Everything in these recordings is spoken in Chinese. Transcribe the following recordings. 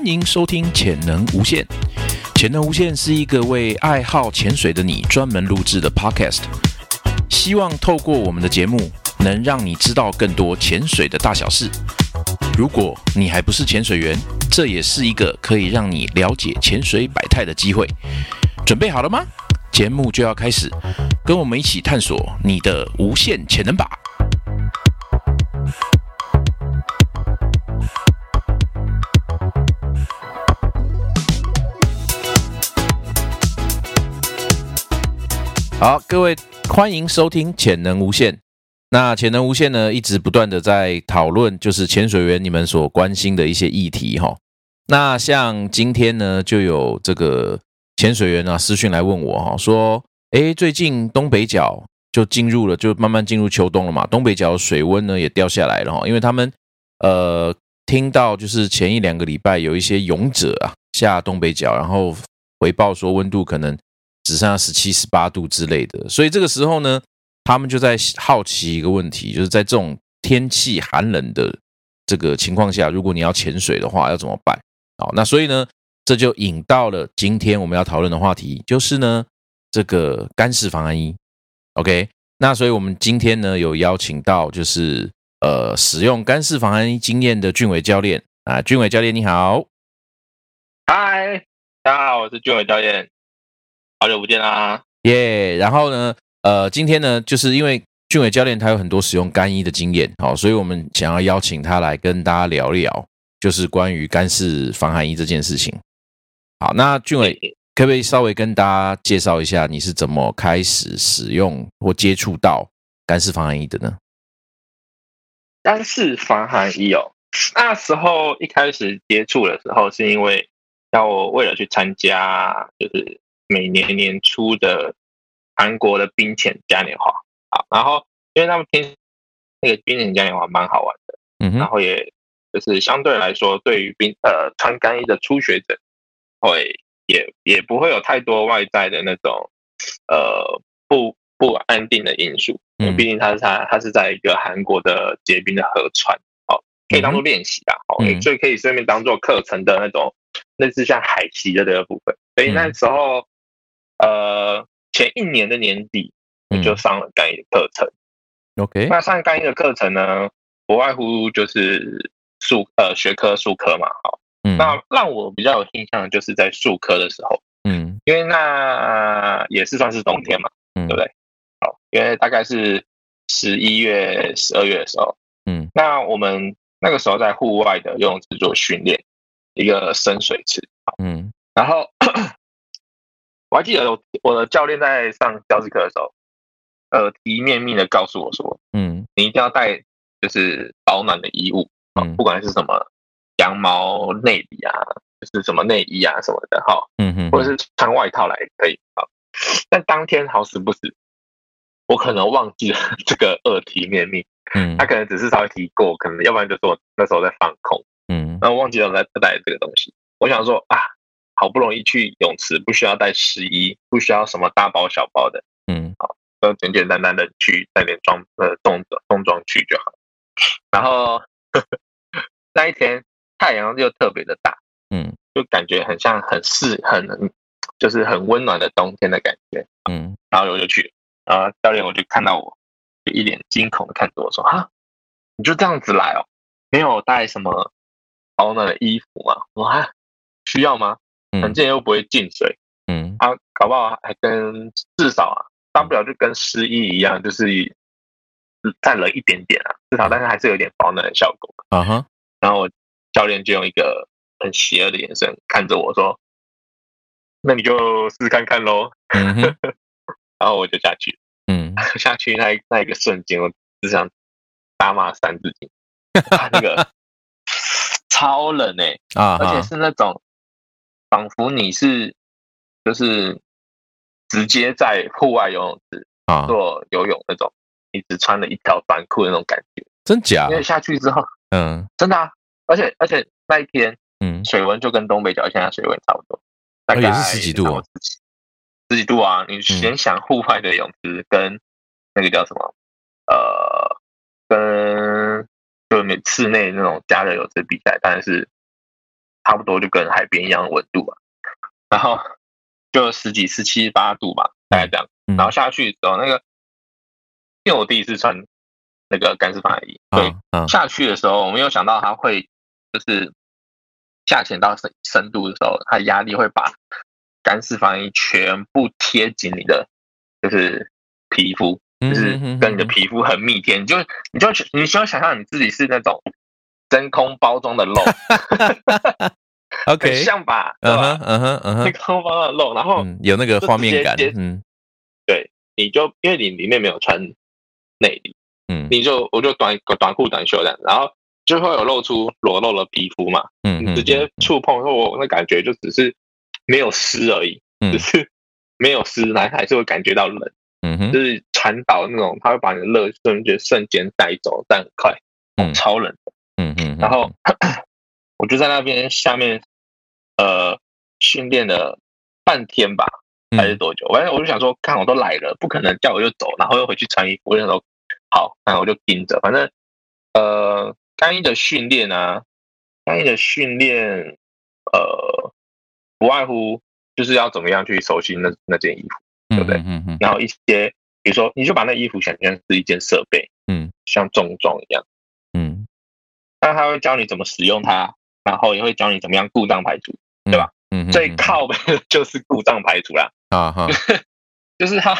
欢迎收听《潜能无限》。潜能无限是一个为爱好潜水的你专门录制的 Podcast，希望透过我们的节目，能让你知道更多潜水的大小事。如果你还不是潜水员，这也是一个可以让你了解潜水百态的机会。准备好了吗？节目就要开始，跟我们一起探索你的无限潜能吧！好，各位欢迎收听《潜能无限》。那《潜能无限》呢，一直不断的在讨论，就是潜水员你们所关心的一些议题哈。那像今天呢，就有这个潜水员啊私讯来问我哈，说，哎，最近东北角就进入了，就慢慢进入秋冬了嘛，东北角水温呢也掉下来了哈，因为他们呃听到就是前一两个礼拜有一些勇者啊下东北角，然后回报说温度可能。只剩下十七、十八度之类的，所以这个时候呢，他们就在好奇一个问题，就是在这种天气寒冷的这个情况下，如果你要潜水的话，要怎么办？好，那所以呢，这就引到了今天我们要讨论的话题，就是呢，这个干式防寒衣。OK，那所以我们今天呢，有邀请到就是呃，使用干式防寒衣经验的俊伟教练啊，俊伟教练你好，嗨，大家好，我是俊伟教练。好久不见啦，耶！然后呢，呃，今天呢，就是因为俊伟教练他有很多使用干衣的经验，好，所以我们想要邀请他来跟大家聊聊，就是关于干式防寒衣这件事情。好，那俊伟可不可以稍微跟大家介绍一下，你是怎么开始使用或接触到干式防寒衣的呢？干式防寒衣哦，那时候一开始接触的时候，是因为要我为了去参加，就是。每年年初的韩国的冰潜嘉年华。啊，然后因为他们听那个冰潜嘉年华蛮好玩的，嗯，然后也就是相对来说，对于冰呃穿干衣的初学者，会也也不会有太多外在的那种呃不不安定的因素，因为毕竟它是它它是在一个韩国的结冰的河川，哦，可以当做练习啊，哦，所以可以顺便当做课程的那种类似像海习的这个部分，所以那时候。呃，前一年的年底我就上了干衣的课程。OK，那上干衣的课程呢，不外乎就是数呃学科数科嘛，好，那让我比较有印象的就是在数科的时候，嗯，因为那也是算是冬天嘛，嗯对不对？好，因为大概是十一月、十二月的时候，嗯，那我们那个时候在户外的游泳池做训练，一个深水池，嗯，然后。我还记得我我的教练在上教室课的时候，呃，提面命的告诉我说，嗯，你一定要带就是保暖的衣物，嗯，不管是什么羊毛内里啊，就是什么内衣啊什么的，哈，嗯哼，或者是穿外套来可以啊。但当天好死不死，我可能忘记了这个二提面命，嗯，他可能只是稍微提过，可能要不然就是我那时候在放空，嗯，然后忘记了带带这个东西。我想说啊。好不容易去泳池，不需要带湿衣，不需要什么大包小包的，嗯，好，就简简单单的去带点装呃动动装去就好。然后那一天太阳又特别的大，嗯，就感觉很像很适很就是很温暖的冬天的感觉，嗯，然后我就去，啊，教练我就看到我，就一脸惊恐的看着我说：“啊，你就这样子来哦，没有带什么保暖的衣服吗？哇，需要吗？”很近又不会进水，嗯，啊，搞不好还跟至少啊，大不了就跟失忆一样，就是再冷一点点啊，至少但是还是有点保暖的效果，啊哈。然后我教练就用一个很邪恶的眼神看着我说：“那你就试试看看喽。”然后我就下去，嗯，下去那那一个瞬间，我只想打骂三字经，那个 超冷哎，啊，而且是那种。仿佛你是就是直接在户外游泳池啊做游泳那种，你只穿了一条短裤的那种感觉，真假？因为下去之后，嗯，真的啊，而且而且那一天，嗯，水温就跟东北角现在水温差不多，大概也是十几度，哦十几度啊！你先想户外的泳池跟那个叫什么，呃，跟就室内那种加热泳池比赛，当然是。差不多就跟海边一样的温度嘛，然后就十几、十七八度吧，大概这样。然后下去的时候，那个因为我第一次穿那个干式防衣，对，下去的时候我没有想到它会就是下潜到深深度的时候，它压力会把干式防衣全部贴紧你的就是皮肤，就是跟你的皮肤很密贴，你就你就你需要想象你自己是那种。真空包装的肉，OK，像吧，嗯哼，嗯哼，嗯哼，真空包装的肉，然后有那个画面感，嗯，对，你就因为你里面没有穿内衣，嗯，你就我就短短裤短袖这样，然后就会有露出裸露的皮肤嘛，嗯，你直接触碰后，我那感觉就只是没有湿而已，嗯。只是 没有湿，然后还是会感觉到冷，嗯哼，就是传导那种，它会把你的热瞬间瞬间带走，但很快，嗯，超冷的。然后 我就在那边下面，呃，训练了半天吧，还是多久？反正我就想说，看我都来了，不可能叫我就走，然后又回去穿衣服。我就说好，那我就盯着。反正呃，单一的训练啊，单一的训练，呃，不外乎就是要怎么样去熟悉那那件衣服，对不对？嗯嗯。然后一些，比如说，你就把那衣服想象是一件设备，嗯，像重装一样。那他会教你怎么使用它，然后也会教你怎么样故障排除，对吧？嗯，最靠的就是故障排除啦。啊哈，就是它，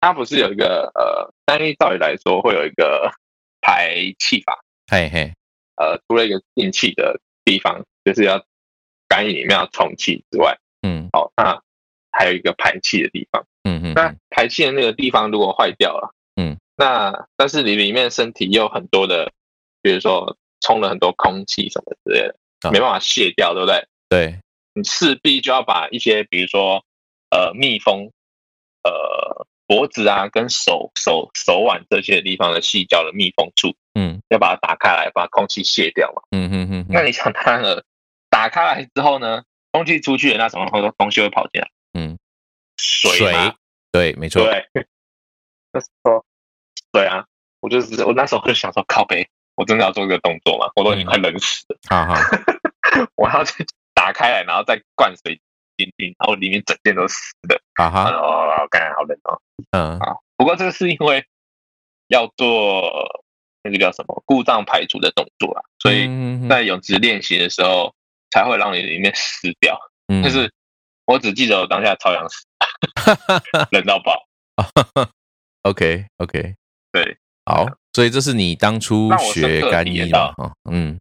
它不是有一个呃，单一道理来说会有一个排气法，嘿嘿，呃，除了一个进气的地方，就是要干衣里面要充气之外，嗯，好，那还有一个排气的地方，嗯嗯，那排气的那个地方如果坏掉了，嗯，那但是你里面身体有很多的，比如说。充了很多空气什么之类的，没办法卸掉，对不对？对，你势必就要把一些，比如说，呃，密封，呃，脖子啊，跟手手手腕这些地方的细胶的密封处，嗯，要把它打开来，把空气卸掉嘛。嗯嗯嗯。那你想它呢？打开来之后呢，空气出去，那什么多东西会跑进来？嗯，水。对，没错。对。那说，对啊，我就是我那时候就想说，靠背。我真的要做这个动作吗？我都已经快冷死了。啊哈！我要去打开来，然后再灌水进去，然后里面整件都湿的。啊哈！哦，感觉好冷哦。嗯啊，不过这个是因为要做那个叫什么故障排除的动作啊，所以在泳池练习的时候才会让你里面湿掉。嗯，就是我只记得我当下超想死，冷到爆。OK OK，对。好，所以这是你当初学干衣嘛？嗯，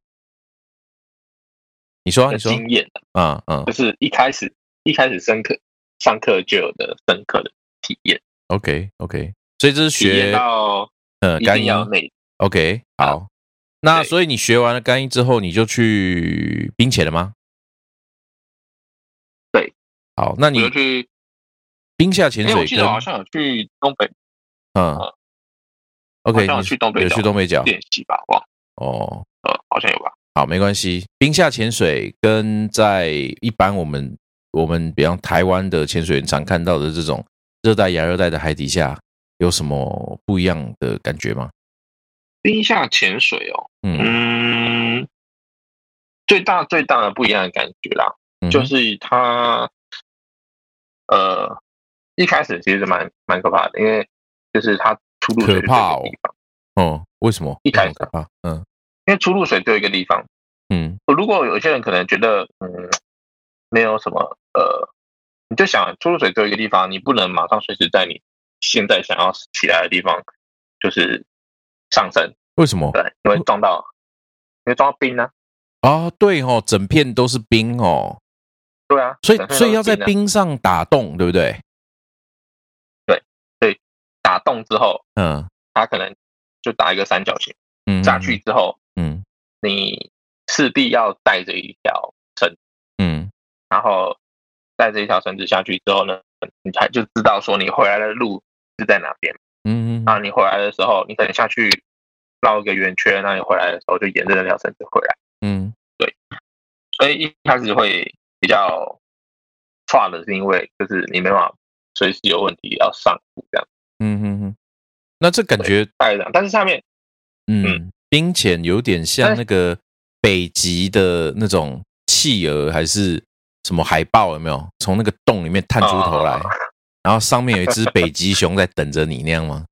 你说你说。经验啊，嗯，就是一开始一开始深刻上课就有的深刻的体验。OK OK，所以这是学到呃干衣。内 OK 好，那所以你学完了干衣之后，你就去冰潜了吗？对，好，那你去冰下潜水，我记得好像有去东北，嗯。OK，有去东北，有去东北角练习吧？哇，哦，呃，好像有吧。好，没关系。冰下潜水跟在一般我们我们比方台湾的潜水员常看到的这种热带、亚热带的海底下有什么不一样的感觉吗？冰下潜水哦，嗯，最大最大的不一样的感觉啦，就是它，呃，一开始其实蛮蛮可怕的，因为就是它。出入水可怕哦！哦，为什么？一开始可怕，嗯，因为出入水只有一个地方，嗯，如果有些人可能觉得，嗯，没有什么，呃，你就想出入水只有一个地方，你不能马上随时在你现在想要起来的地方，就是上升。为什么？对，因为撞到，因为撞到冰呢。啊，对哦，整片都是冰哦。对啊，所以所以要在冰上打洞，对不对？打洞之后，嗯，它可能就打一个三角形，嗯，下去之后，嗯，你势必要带着一条绳，嗯，然后带着一条绳子下去之后呢，你才就知道说你回来的路是在哪边，嗯，啊，你回来的时候，你可能下去绕一个圆圈，那你回来的时候就沿着那条绳子回来，嗯，对，所以一开始会比较差的是因为就是你没办法随时有问题要上路这样。嗯哼哼，那这感觉带上，但是下面，嗯，冰潜有点像那个北极的那种企鹅还是什么海豹，有没有从那个洞里面探出头来，然后上面有一只北极熊在等着你那样吗？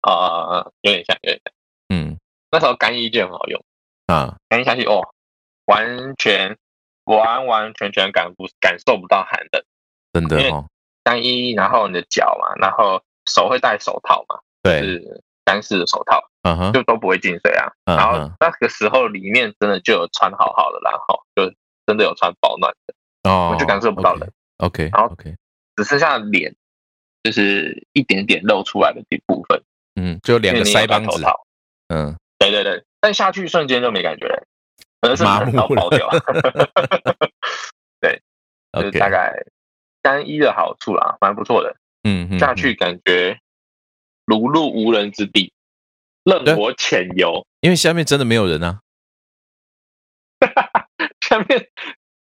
啊啊啊！有点像，有点像。嗯，那时候干衣就很好用啊，干衣下去哦，完全完完全全感不感受不到寒冷，真的哦。干衣，然后你的脚嘛，然后手会戴手套嘛，对，是干式的手套，嗯哼，就都不会进水啊。然后那个时候里面真的就有穿好好的，然后就真的有穿保暖的，哦，我就感受不到冷。OK，然后 OK，只剩下脸，就是一点点露出来的这部分，嗯，就两个腮帮子。嗯，对对对，但下去瞬间就没感觉了，可能是冷到爆掉。对，就是大概单一的好处啦，蛮不错的。嗯，下去感觉如入无人之地，任我潜游，因为下面真的没有人啊。下面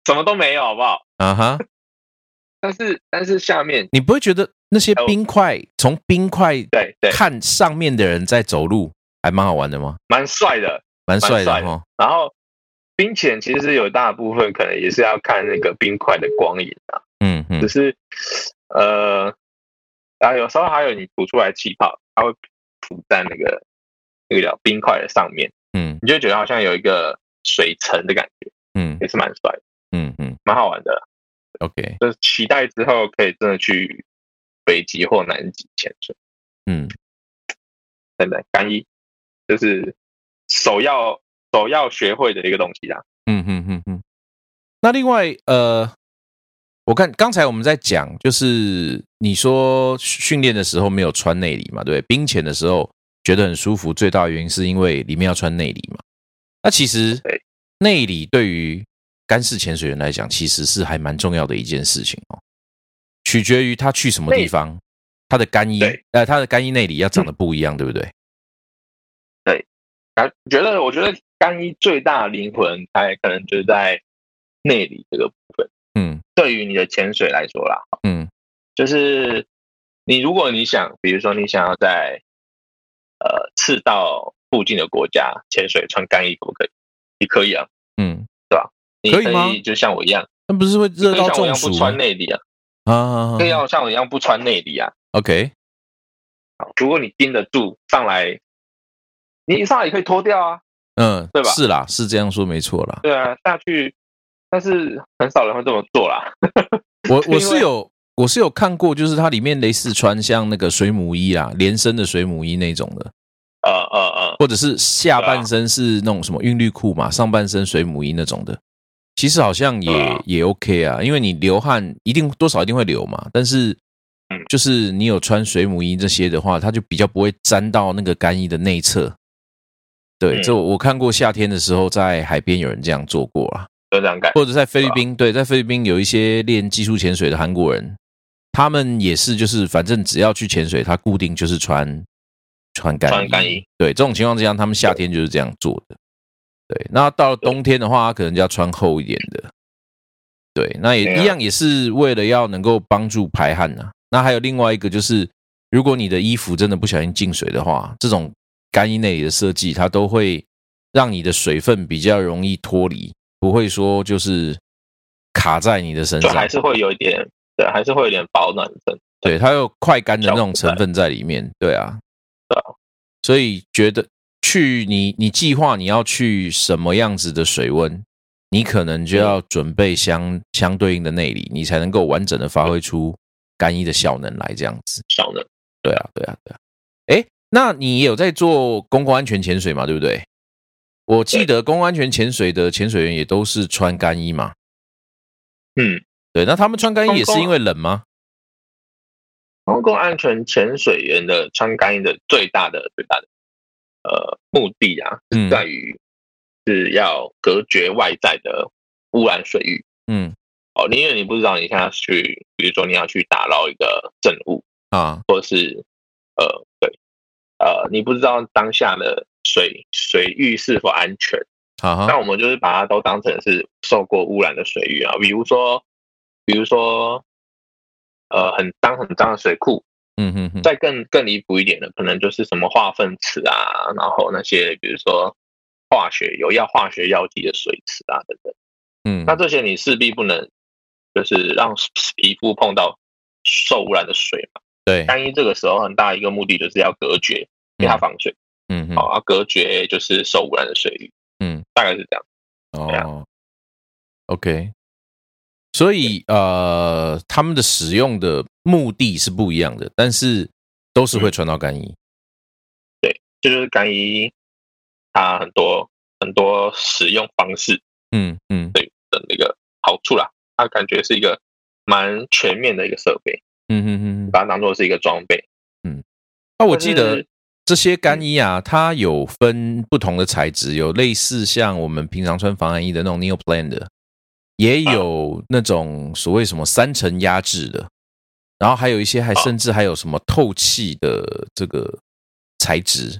什么都没有，好不好？啊哈。但是但是下面你不会觉得那些冰块从冰块对看上面的人在走路？还蛮好玩的吗？蛮帅的，蛮帅的哦。然后冰潜其实有大部分可能也是要看那个冰块的光影啊。嗯嗯。只是呃，然后有时候还有你吐出来气泡，它会浮在那个那个叫冰块的上面。嗯。你就觉得好像有一个水层的感觉。嗯。也是蛮帅。嗯嗯。蛮好玩的。OK。就是期待之后可以真的去北极或南极潜水。嗯。真的干衣。就是首要首要学会的一个东西啦。嗯嗯嗯嗯。那另外呃，我看刚才我们在讲，就是你说训练的时候没有穿内里嘛，对，冰潜的时候觉得很舒服，最大的原因是因为里面要穿内里嘛。那其实内里对于干式潜水员来讲，其实是还蛮重要的一件事情哦。取决于他去什么地方，他的干衣，呃，他的干衣内里要长得不一样，对不对？感觉得，我觉得干衣最大的灵魂，还可能就是在内里这个。嗯，对于你的潜水来说啦，嗯，就是你如果你想，比如说你想要在呃赤道附近的国家潜水，穿干衣可不可以？你可以啊，嗯，对吧？你可以吗？就像我一样，那不是会热到中暑？不穿内里啊？啊，可以要像我一样不穿内里啊？OK，好，如果你盯得住上来。你上来也可以脱掉啊，嗯，对吧？是啦，是这样说没错啦。对啊，下去，但是很少人会这么做啦。我我是有我是有看过，就是它里面类似穿像那个水母衣啊，连身的水母衣那种的，呃呃呃，或者是下半身是那种什么韵律裤嘛，上半身水母衣那种的，其实好像也也 OK 啊，因为你流汗一定多少一定会流嘛，但是就是你有穿水母衣这些的话，它就比较不会沾到那个干衣的内侧。对，这我看过夏天的时候，在海边有人这样做过啊，有这样干，或者在菲律宾，对，在菲律宾有一些练技术潜水的韩国人，他们也是，就是反正只要去潜水，他固定就是穿穿干衣，对，这种情况之下，他们夏天就是这样做的。对，那到了冬天的话，他可能就要穿厚一点的。对，那也一样，也是为了要能够帮助排汗呐。那还有另外一个就是，如果你的衣服真的不小心进水的话，这种。干衣内里的设计，它都会让你的水分比较容易脱离，不会说就是卡在你的身上，还是会有一点，对，还是会有点保暖的，对，它有快干的那种成分在里面，对啊，对啊，所以觉得去你你计划你要去什么样子的水温，你可能就要准备相相对应的内里，你才能够完整的发挥出干衣的效能来，这样子，效能，对啊，对啊，对啊，哎。那你有在做公共安全潜水嘛？对不对？我记得公共安全潜水的潜水员也都是穿干衣嘛。嗯，对。那他们穿干衣也是因为冷吗？公共安全潜水员的穿干衣的最大的最大的呃目的啊，是在于是要隔绝外在的污染水域。嗯，哦，因为你不知道你现在去，比如说你要去打捞一个证物啊，或者是呃对。呃，你不知道当下的水水域是否安全，啊那我们就是把它都当成是受过污染的水域啊。比如说，比如说，呃，很脏很脏的水库，嗯哼哼。再更更离谱一点的，可能就是什么化粪池啊，然后那些比如说化学有药、化学药剂的水池啊等等。嗯，那这些你势必不能就是让皮肤碰到受污染的水嘛。对，单一这个时候很大一个目的就是要隔绝，因为它防水。嗯，好，要隔绝就是受污染的水域。嗯，大概是这样。哦，OK。所以呃，他们的使用的目的是不一样的，但是都是会传到干衣。对，就是干衣，它很多很多使用方式，嗯嗯，对的那个好处啦，它感觉是一个蛮全面的一个设备。嗯嗯嗯，把它当做是一个装备。嗯，那我记得这些干衣啊，它有分不同的材质，有类似像我们平常穿防寒衣的那种 n e o p l a n 的。也有那种所谓什么三层压制的，然后还有一些还甚至还有什么透气的这个材质。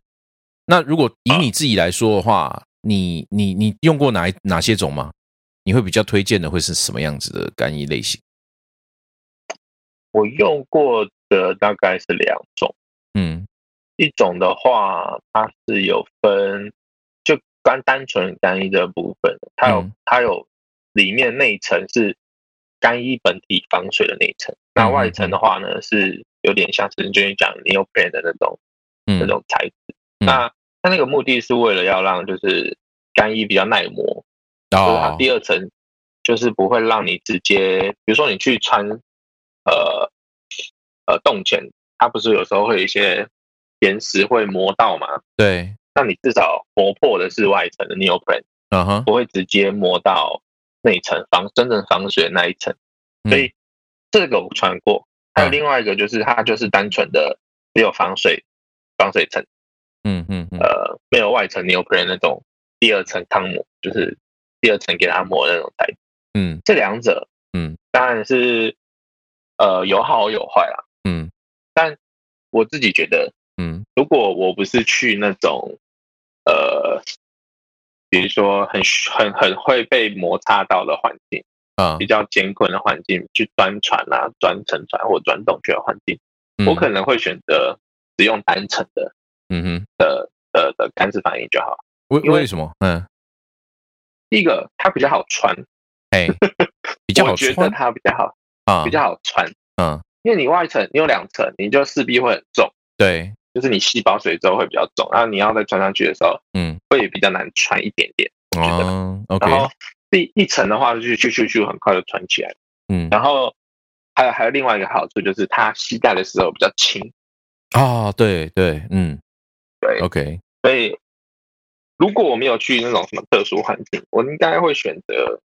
那如果以你自己来说的话，你你你用过哪哪些种吗？你会比较推荐的会是什么样子的干衣类型？我用过的大概是两种，嗯，一种的话它是有分就单单纯干衣的部分，它有它有。里面内层是干衣本体防水的内层，那外层的话呢是有点像是之前讲 neoprene 的那种那种材质。那它那个目的是为了要让就是干衣比较耐磨，然后它第二层就是不会让你直接，比如说你去穿呃呃洞前，它不是有时候会有一些岩石会磨到嘛？对，那你至少磨破的是外层的 neoprene，嗯哼，不会直接磨到。内层防真正防水的那一层，所以这个我穿过。还有另外一个就是它就是单纯的只有防水防水层，嗯嗯呃没有外层 neoprene 那种第二层抗磨，就是第二层给它磨那种材质。嗯，这两者嗯当然是呃有好有坏啦。嗯，但我自己觉得嗯如果我不是去那种呃。比如说很很很会被摩擦到的环境，啊，比较艰困的环境，去钻船啊、钻沉船或钻洞穴的环境，我可能会选择使用单层的，嗯哼。的的的干式反应就好。为为什么？嗯，第一个它比较好穿，哎，比较好穿，我觉得它比较好啊，比较好穿，嗯，因为你外层你有两层，你就势必会很重，对。就是你吸饱水之后会比较重，然后你要再穿上去的时候，嗯，会比较难穿一点点，我觉得。OK。然后第一层的话，就去去去很快就穿起来嗯。然后还有还有另外一个好处就是它膝盖的时候比较轻。啊，对对，嗯，对。OK。所以如果我没有去那种什么特殊环境，我应该会选择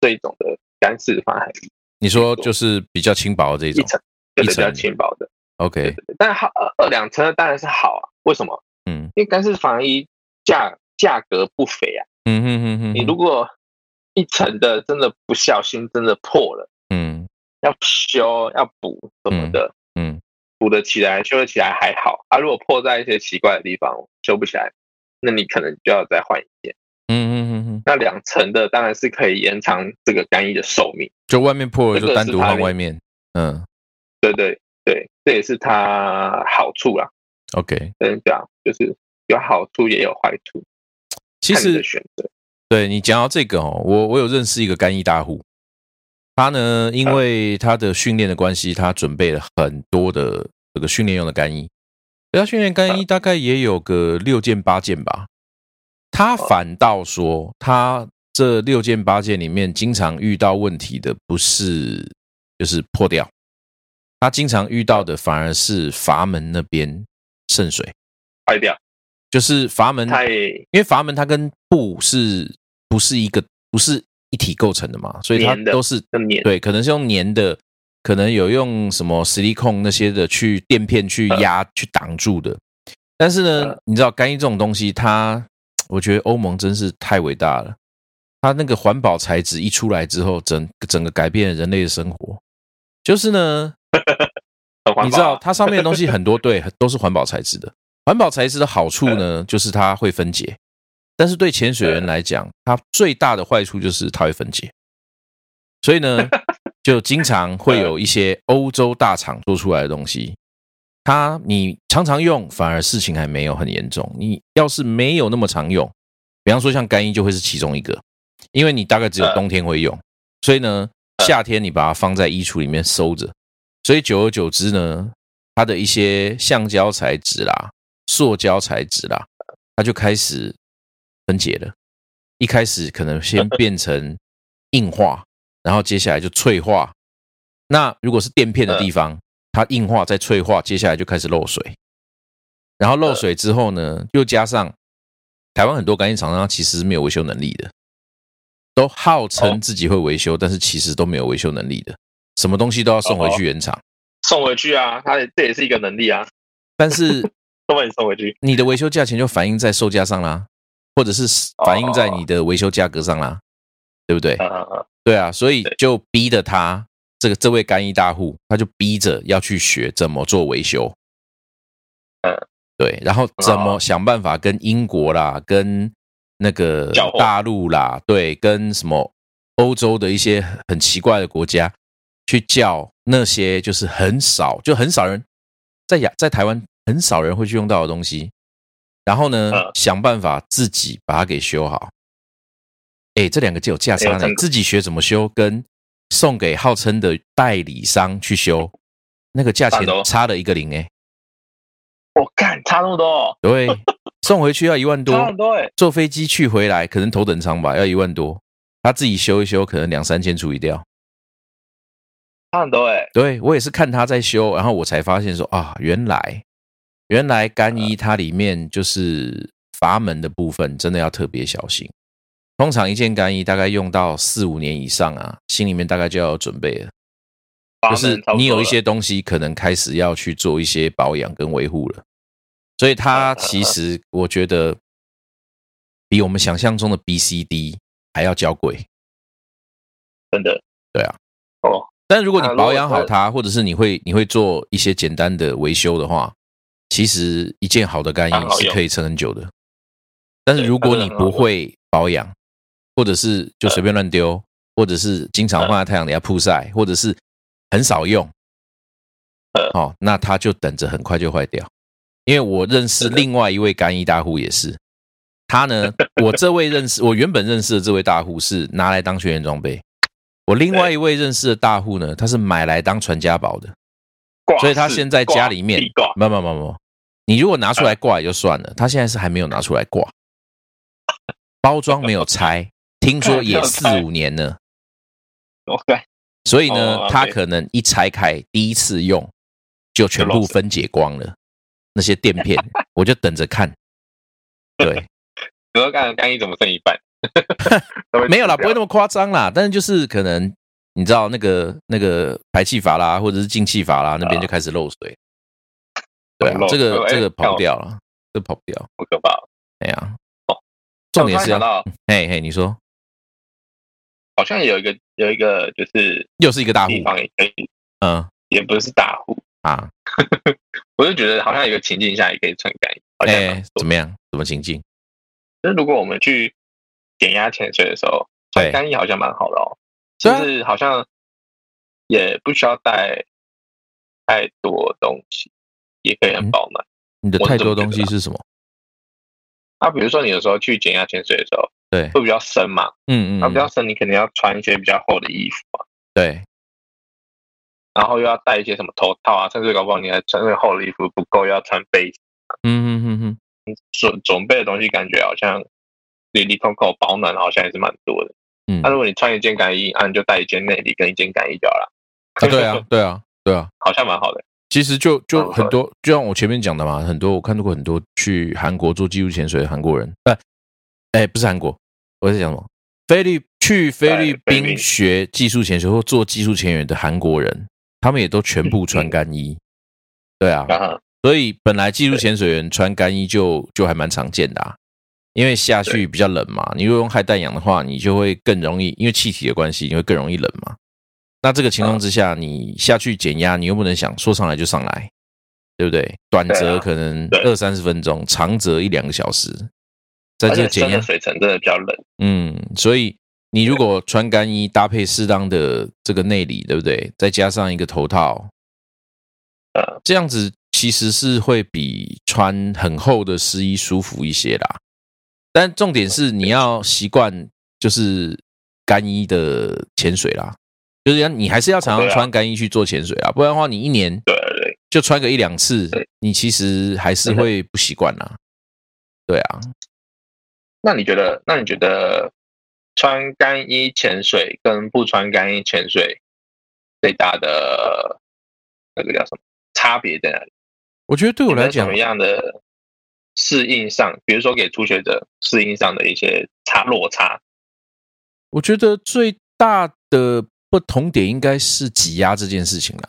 这一种的干式防寒衣。你说就是比较轻薄的这一种，一层，对，比较轻薄的。OK，但好二两层的当然是好啊，为什么？嗯，因为干式防衣价价格不菲啊。嗯哼哼哼，你如果一层的真的不小心真的破了，嗯，要修要补什么的，嗯，补得起来修得起来还好啊。如果破在一些奇怪的地方修不起来，那你可能就要再换一件。嗯嗯嗯嗯，那两层的当然是可以延长这个干衣的寿命，就外面破了就单独换外面。嗯，对对。对，这也是它好处啦。OK，嗯，对啊就是有好处也有坏处，其实选择。对你讲到这个哦，我我有认识一个干衣大户，他呢因为他的训练的关系，他准备了很多的这个训练用的干衣，他训练干衣大概也有个六件八件吧。他反倒说，他这六件八件里面经常遇到问题的不是就是破掉。他经常遇到的反而是阀门那边渗水。坏掉，就是阀门太，因为阀门它跟布是不是一个不是一体构成的嘛，所以它都是对，可能是用粘的，可能有用什么实力控那些的去垫片去压去挡住的。但是呢，你知道干衣这种东西，它我觉得欧盟真是太伟大了，它那个环保材质一出来之后，整整个改变人类的生活，就是呢。你知道它上面的东西很多，对，都是环保材质的。环保材质的好处呢，就是它会分解，但是对潜水员来讲，它最大的坏处就是它会分解。所以呢，就经常会有一些欧洲大厂做出来的东西，它你常常用，反而事情还没有很严重。你要是没有那么常用，比方说像干衣就会是其中一个，因为你大概只有冬天会用，所以呢，夏天你把它放在衣橱里面收着，所以久而久之呢，它的一些橡胶材质啦、塑胶材质啦，它就开始分解了。一开始可能先 变成硬化，然后接下来就脆化。那如果是垫片的地方，它硬化再脆化，接下来就开始漏水。然后漏水之后呢，又加上台湾很多干衣厂商其实是没有维修能力的，都号称自己会维修，但是其实都没有维修能力的，什么东西都要送回去原厂，送回去啊，它这也是一个能力啊。但是都把你送回去，你的维修价钱就反映在售价上啦，或者是反映在你的维修价格上啦，对不对？对啊，所以就逼着他这个这位干衣大户，他就逼着要去学怎么做维修。嗯。对，然后怎么想办法跟英国啦，跟那个大陆啦，对，跟什么欧洲的一些很奇怪的国家去叫那些就是很少就很少人在亚在台湾很少人会去用到的东西，然后呢想办法自己把它给修好。哎，这两个就有价差呢，自己学怎么修，跟送给号称的代理商去修，那个价钱差了一个零哎。我干，差那么多？对，送回去要一万多，差很多哎。坐飞机去回来，可能头等舱吧，要一万多。他自己修一修，可能两三千处理掉，差很多哎。对我也是看他在修，然后我才发现说啊，原来原来干衣它里面就是阀门的部分，真的要特别小心。通常一件干衣大概用到四五年以上啊，心里面大概就要准备了。就是你有一些东西可能开始要去做一些保养跟维护了，所以它其实我觉得比我们想象中的 B、C、D 还要娇贵，真的。对啊，哦。但如果你保养好它，或者是你会你会做一些简单的维修的话，其实一件好的干衣是可以撑很久的。但是如果你不会保养，或者是就随便乱丢，或者是经常放在太阳底下曝晒，或者是很少用，哦，那它就等着很快就坏掉。因为我认识另外一位干衣大户也是，他呢，我这位认识，我原本认识的这位大户是拿来当学员装备，我另外一位认识的大户呢，他是买来当传家宝的，所以他现在家里面，没有没有没有，你如果拿出来挂也就算了，他现在是还没有拿出来挂，包装没有拆，听说也四五年了。OK。所以呢，他可能一拆开，第一次用就全部分解光了那些垫片，我就等着看。对，你说干干衣怎么剩一半？没有啦，不会那么夸张啦。但是就是可能你知道那个那个排气阀啦，或者是进气阀啦，那边就开始漏水。对啊，这个这个跑不掉了，这跑不掉，好可怕。哎呀，哦，重点是要，嘿嘿，你说。好像有一个有一个就是又是一个大户，也可以，嗯，也不是大户啊。我就觉得好像有个情境下也可以穿干衣，哎，怎么样？什么情境？就是如果我们去减压潜水的时候，穿干衣好像蛮好的哦。就是好像也不需要带太多东西，也可以很保暖。你的太多东西是什么？啊，比如说你有时候去减压潜水的时候。对，会比较深嘛，嗯嗯，那比较深，你肯定要穿一些比较厚的衣服嘛。对，然后又要带一些什么头套啊，甚至搞不好你还穿那厚的衣服不够，要穿背心。嗯嗯嗯嗯，准准备的东西感觉好像里里通口保暖，好像也是蛮多的。嗯，那如果你穿一件干衣，啊，你就带一件内里跟一件干衣就好了。对啊，对啊，对啊，好像蛮好的。其实就就很多，就像我前面讲的嘛，很多我看到过很多去韩国做技术潜水的韩国人，哎哎，不是韩国。我在讲什么？菲律去菲律宾学技术潜水或做技术潜水的韩国人，他们也都全部穿干衣。对啊，所以本来技术潜水员穿干衣就就还蛮常见的啊，因为下去比较冷嘛。你如果用氦氮氧的话，你就会更容易，因为气体的关系，你会更容易冷嘛。那这个情况之下，你下去减压，你又不能想说上来就上来，对不对？短则可能二三十分钟，长则一两个小时。在这个检验水层真的比较冷，嗯，所以你如果穿干衣搭配适当的这个内里，对不对？再加上一个头套，呃，这样子其实是会比穿很厚的湿衣舒服一些啦。但重点是你要习惯就是干衣的潜水啦，就是要你还是要常常穿干衣去做潜水啊，不然的话你一年对对就穿个一两次，你其实还是会不习惯啦。对啊，那你觉得？那你觉得穿干衣潜水跟不穿干衣潜水最大的那个叫什么差别在哪里？我觉得对我来讲，什么样的适应上，比如说给初学者适应上的一些差落差，我觉得最大的不同点应该是挤压这件事情了。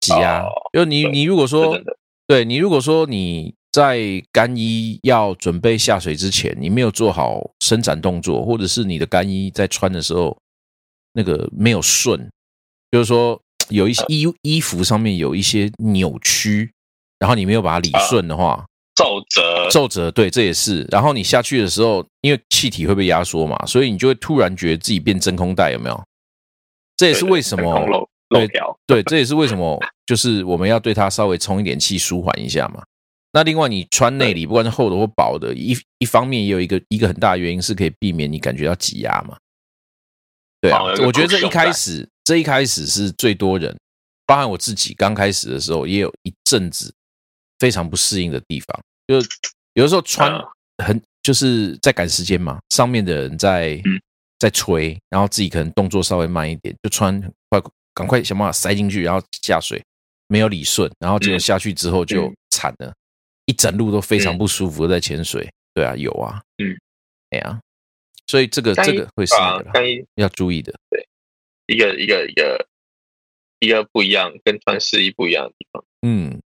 挤压，就你你如果说，对你如果说你在干衣要准备下水之前，你没有做好伸展动作，或者是你的干衣在穿的时候那个没有顺，就是说。有一些衣衣服上面有一些扭曲，然后你没有把它理顺的话，皱褶，皱褶，对，这也是。然后你下去的时候，因为气体会被压缩嘛，所以你就会突然觉得自己变真空袋，有没有？这也是为什么对对，这也是为什么 就是我们要对它稍微充一点气，舒缓一下嘛。那另外，你穿内里，不管是厚的或薄的，一一方面也有一个一个很大的原因是可以避免你感觉到挤压嘛。对啊，我觉得这一开始。这一开始是最多人，包含我自己，刚开始的时候也有一阵子非常不适应的地方，就有的时候穿很就是在赶时间嘛，上面的人在在吹，然后自己可能动作稍微慢一点，就穿快赶快想办法塞进去，然后下水没有理顺，然后结果下去之后就惨了，一整路都非常不舒服在潜水。对啊，有啊，嗯，哎呀，所以这个这个会是要注意的，对。一个一个一个一个不一样，跟穿试衣不一样的地方。嗯，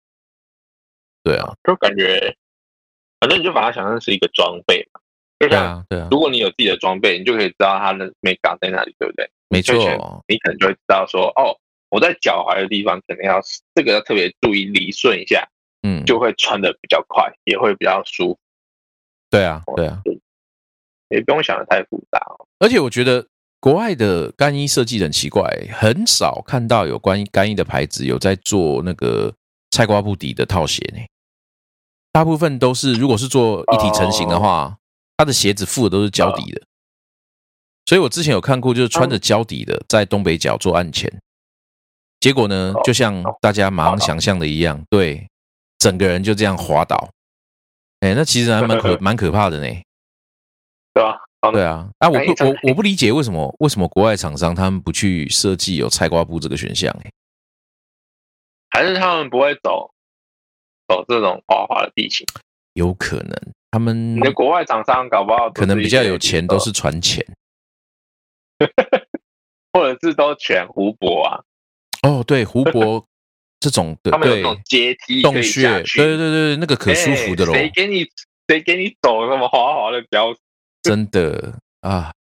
对啊，就感觉，反正你就把它想象是一个装备嘛。对啊，对啊。如果你有自己的装备，你就可以知道它的美感在哪里，对不对？没错。你可能就会知道说，哦，我在脚踝的地方可能要这个要特别注意理顺一下，嗯，就会穿的比较快，也会比较舒服。对啊，对啊，也不用想的太复杂哦。而且我觉得。国外的干衣设计很奇怪，很少看到有关于干衣的牌子有在做那个菜瓜布底的套鞋呢。大部分都是，如果是做一体成型的话，它的鞋子附的都是胶底的。所以我之前有看过，就是穿着胶底的在东北角做案前，结果呢，就像大家马上想象的一样，对，整个人就这样滑倒。哎，那其实还蛮可 蛮可怕的呢，对吧？对啊，啊，我不，我我不理解为什么为什么国外厂商他们不去设计有菜瓜布这个选项？哎，还是他们不会走走这种滑滑的地形？有可能他们你的国外厂商搞不好可能比较有钱，都是传钱，或者是都选湖泊啊？哦，对，湖泊 这种的，他们有那种阶梯洞穴，对对对对，那个可舒服的喽。谁给你谁给你走那么滑滑的标？真的啊，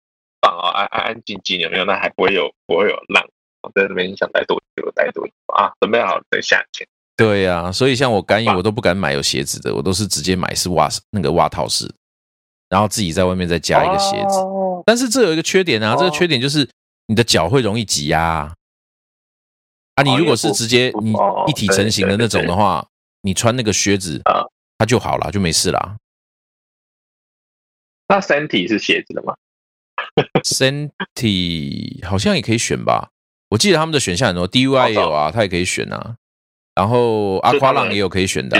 棒啊，安安安静静有没有？那还不会有不会有浪。我在这边想待多久待多久啊？准备好等下去。对呀，所以像我干衣我都不敢买有鞋子的，我都是直接买是袜那个袜套式，然后自己在外面再加一个鞋子。但是这有一个缺点啊，这个缺点就是你的脚会容易挤压啊。你如果是直接你一体成型的那种的话，你穿那个靴子啊，它就好了，就没事啦。那身体是鞋子的吗？身体好像也可以选吧。我记得他们的选项很多，DUI 也有啊，它也可以选啊。然后阿夸浪也有可以选的。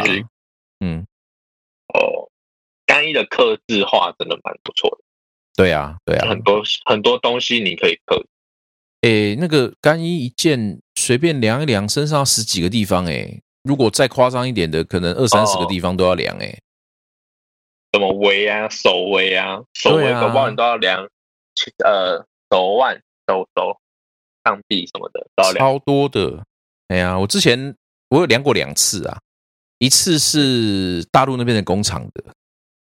嗯，哦，干衣的刻字化真的蛮不错的。对啊，对啊，很多很多东西你可以刻。诶，那个干衣一件随便量一量，身上十几个地方，诶，如果再夸张一点的，可能二三十个地方都要量，诶。什么围啊，手围啊，手围搞不好你都要量，呃，手腕、手手、上臂什么的都要量。超多的，哎呀，我之前我有量过两次啊，一次是大陆那边的工厂的，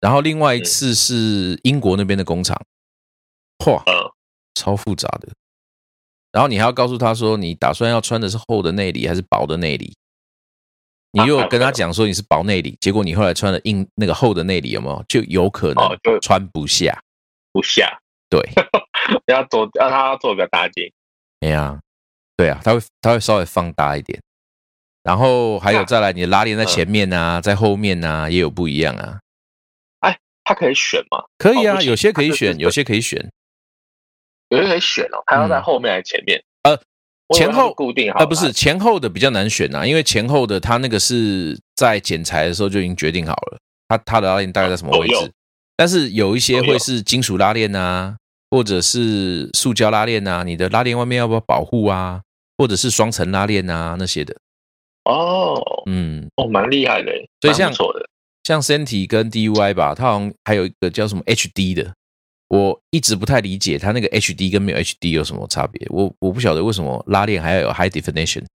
然后另外一次是英国那边的工厂，嚯，超复杂的。然后你还要告诉他说，你打算要穿的是厚的内里还是薄的内里？你如果跟他讲说你是薄内里，结果你后来穿了硬那个厚的内里，有没有就有可能穿不下？不下，对，要做让他做比较大件。哎呀，对啊，他会他会稍微放大一点，然后还有再来，你的拉链在前面啊，在后面啊，也有不一样啊。哎，它可以选吗？可以啊，有些可以选，有些可以选，有些可以选哦。它要在后面还是前面？呃，前后固定啊。呃，不是前后的比较难选啊，因为前后的它那个是在剪裁的时候就已经决定好了，它它的拉链大概在什么位置。但是有一些会是金属拉链啊，或者是塑胶拉链啊，你的拉链外面要不要保护啊？或者是双层拉链啊那些的。哦，嗯，哦，蛮厉害的，所以像错的，像 Senti 跟 DUI 吧，它好像还有一个叫什么 HD 的，我一直不太理解它那个 HD 跟没有 HD 有什么差别，我我不晓得为什么拉链还要有 High Definition，High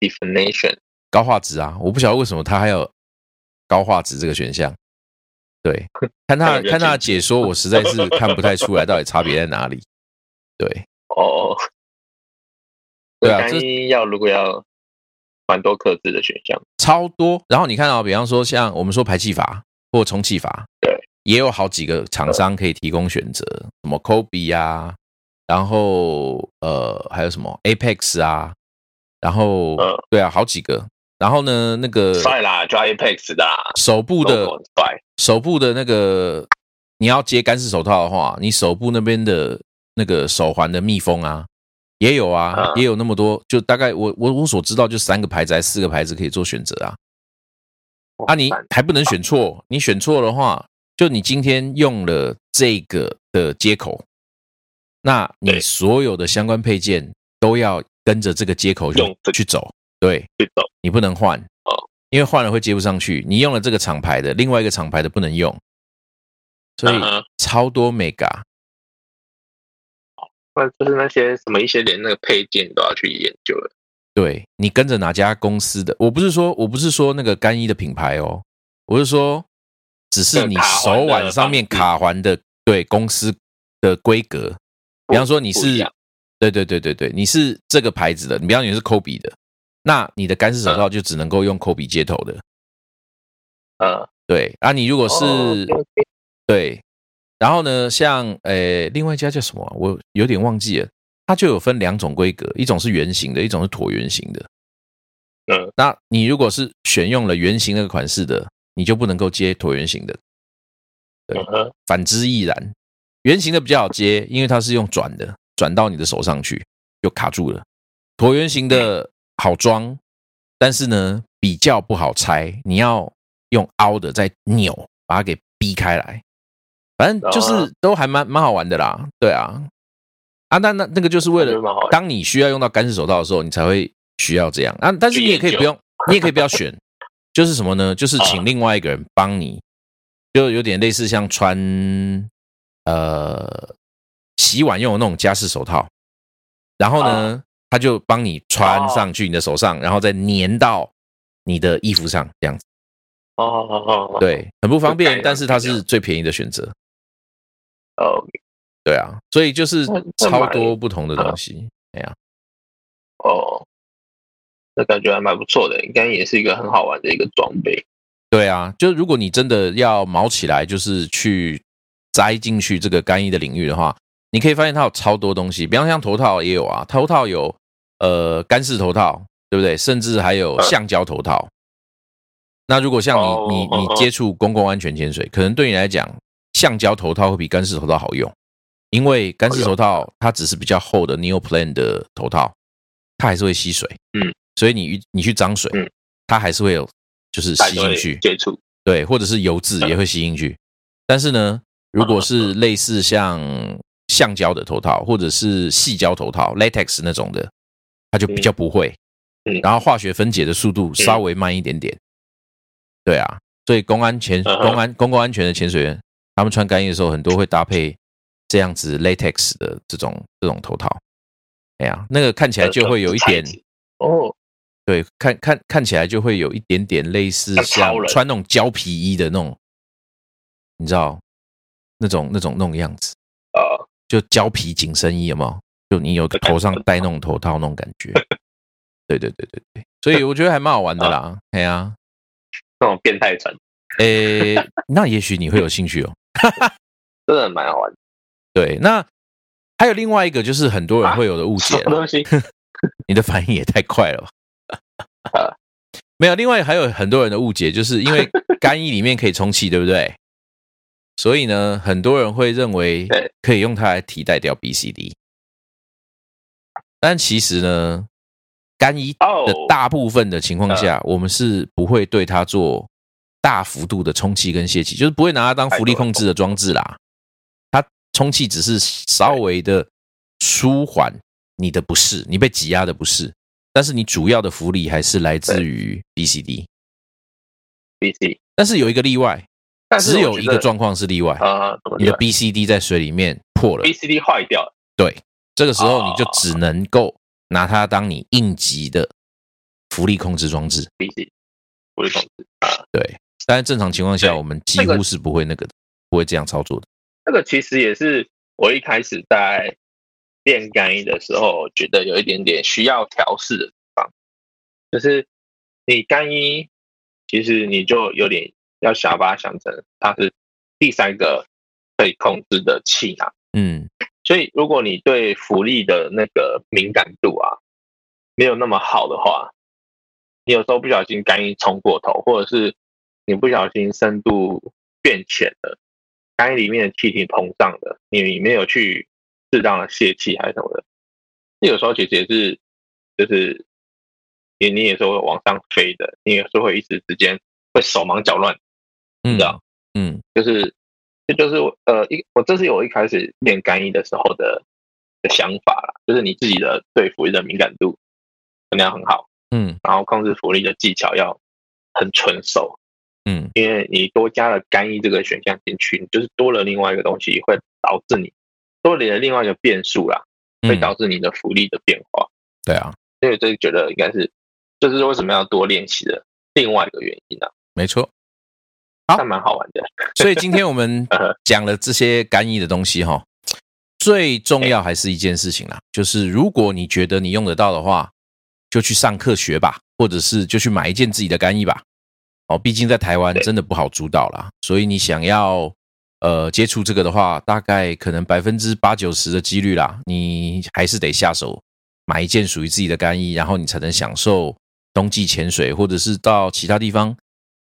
Definition 高画质啊，我不晓得为什么它还有高画质这个选项，对，看他看他的解说，我实在是看不太出来到底差别在哪里，对，哦。对啊，这要如果要蛮多克制的选项，超多。然后你看到，比方说像我们说排气阀或充气阀，对，也有好几个厂商可以提供选择，什么 Kobe 啊，然后呃还有什么 Apex 啊，然后对啊，好几个。然后呢，那个帅啦，就 Apex 的手部的手部的那个你要接干式手套的话，你手部那边的那个手环的密封啊。也有啊，也有那么多，就大概我我我所知道就三个牌子还是四个牌子可以做选择啊。啊，你还不能选错，你选错的话，就你今天用了这个的接口，那你所有的相关配件都要跟着这个接口去去走，对，去走，你不能换哦，因为换了会接不上去。你用了这个厂牌的，另外一个厂牌的不能用，所以超多 mega。那就是那些什么一些连那个配件都要去研究了。对你跟着哪家公司的？我不是说我不是说那个干衣的品牌哦，我是说只是你手腕上面卡环的对公司的规格。比方说你是对对对对对，你是这个牌子的，你比方你是科比的，那你的干式手套就只能够用科比接头的。嗯，对啊，你如果是对。然后呢，像呃，另外一家叫什么？我有点忘记了。它就有分两种规格，一种是圆形的，一种是椭圆形的。嗯，那你如果是选用了圆形那个款式的，你就不能够接椭圆形的。对，反之亦然。圆形的比较好接，因为它是用转的，转到你的手上去就卡住了。椭圆形的好装，但是呢比较不好拆，你要用凹的再扭，把它给逼开来。反正就是都还蛮蛮好玩的啦，对啊，啊那那那个就是为了当你需要用到干式手套的时候，你才会需要这样啊。但是你也可以不用，你也可以不要选，就是什么呢？就是请另外一个人帮你，就有点类似像穿呃洗碗用的那种家式手套，然后呢，他就帮你穿上去你的手上，然后再粘到你的衣服上这样子。哦哦哦，对，很不方便，但是它是最便宜的选择。哦，对啊，所以就是超多不同的东西，哎呀，哦，那感觉还蛮不错的，应该也是一个很好玩的一个装备。对啊，就如果你真的要毛起来，就是去栽进去这个干衣的领域的话，你可以发现它有超多东西，比方像头套也有啊，头套有呃干式头套，对不对？甚至还有橡胶头套。那如果像你你你接触公共安全潜水，可能对你来讲。橡胶头套会比干式头套好用，因为干式头套它只是比较厚的 neoprene 的头套，它还是会吸水，嗯，所以你你去脏水，嗯，它还是会有就是吸进去。接触，对，或者是油渍也会吸进去。但是呢，如果是类似像橡胶的头套或者是细胶头套 latex 那种的，它就比较不会，嗯，然后化学分解的速度稍微慢一点点，对啊，所以公安潜公安公共安全的潜水员。他们穿干衣的时候，很多会搭配这样子 latex 的这种这种头套。哎呀，那个看起来就会有一点哦，对，看看看起来就会有一点点类似像穿那种胶皮衣的那种，你知道那种那种那种样子啊，就胶皮紧身衣有没有？就你有头上戴那种头套那种感觉。对对对对对，所以我觉得还蛮好玩的啦。哎呀，那种变态穿，诶，那也许你会有兴趣哦。哈哈，真的蛮好玩。对，那还有另外一个，就是很多人会有的误解东西。你的反应也太快了吧。没有，另外还有很多人的误解，就是因为 干衣里面可以充气，对不对？所以呢，很多人会认为可以用它来替代掉 BCD，但其实呢，干衣的大部分的情况下，我们是不会对它做大幅度的充气跟泄气，就是不会拿它当浮力控制的装置啦。它充气只是稍微的舒缓你的不适，你被挤压的不适，但是你主要的浮力还是来自于 BCD。BCD，但是有一个例外。只有一个状况是例外啊，你的 BCD 在水里面破了，BCD 坏掉了。对，这个时候你就只能够拿它当你应急的浮力控制装置。BCD 浮力控制啊，对。但是正常情况下，我们几乎是不会那个的，不会这样操作的。这个其实也是我一开始在练干衣的时候，觉得有一点点需要调试的地方，就是你干衣，其实你就有点。要想把它想成它是第三个可以控制的气囊，嗯，所以如果你对浮力的那个敏感度啊没有那么好的话，你有时候不小心干衣冲过头，或者是你不小心深度变浅了，干衣里面的气体膨胀了，你没有去适当的泄气还是什么的，那有时候其实也是就是你你也是会往上飞的，你也是会一时之间会手忙脚乱。嗯，这样，嗯，就是，这就是呃一我这是我一开始练干衣的时候的的想法啦，就是你自己的对浮力的敏感度肯定要很好，嗯，然后控制浮力的技巧要很纯熟，嗯，因为你多加了干衣这个选项进去，就是多了另外一个东西，会导致你多了另外一个变数啦，会导致你的福利的变化，对啊，所以这觉得应该是，这是为什么要多练习的另外一个原因啊，没错。好，蛮好玩的。所以今天我们讲了这些干衣的东西哈，最重要还是一件事情啦，就是如果你觉得你用得到的话，就去上课学吧，或者是就去买一件自己的干衣吧。哦，毕竟在台湾真的不好主导啦，所以你想要呃接触这个的话，大概可能百分之八九十的几率啦，你还是得下手买一件属于自己的干衣，然后你才能享受冬季潜水，或者是到其他地方。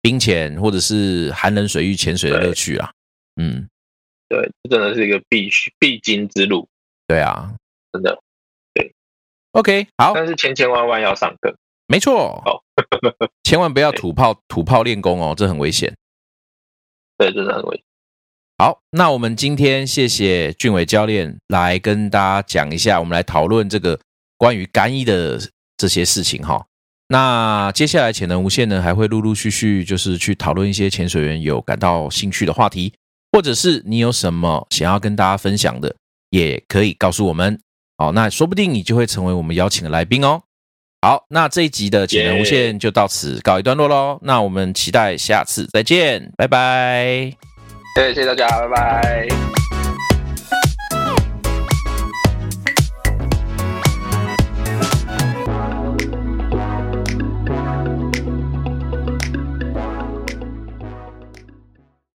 冰潜或者是寒冷水域潜水的乐趣啊，嗯，对，这真的是一个必须必经之路。对啊，真的，对，OK，好，但是千千万万要上课，没错，哦，千万不要土炮土炮练功哦，这很危险。对，真的很危险。好，那我们今天谢谢俊伟教练来跟大家讲一下，我们来讨论这个关于干衣的这些事情哈。那接下来潜能无限呢，还会陆陆续续就是去讨论一些潜水员有感到兴趣的话题，或者是你有什么想要跟大家分享的，也可以告诉我们。好，那说不定你就会成为我们邀请的来宾哦。好，那这一集的潜能无限就到此告一段落喽。那我们期待下次再见，拜拜。谢谢大家，拜拜。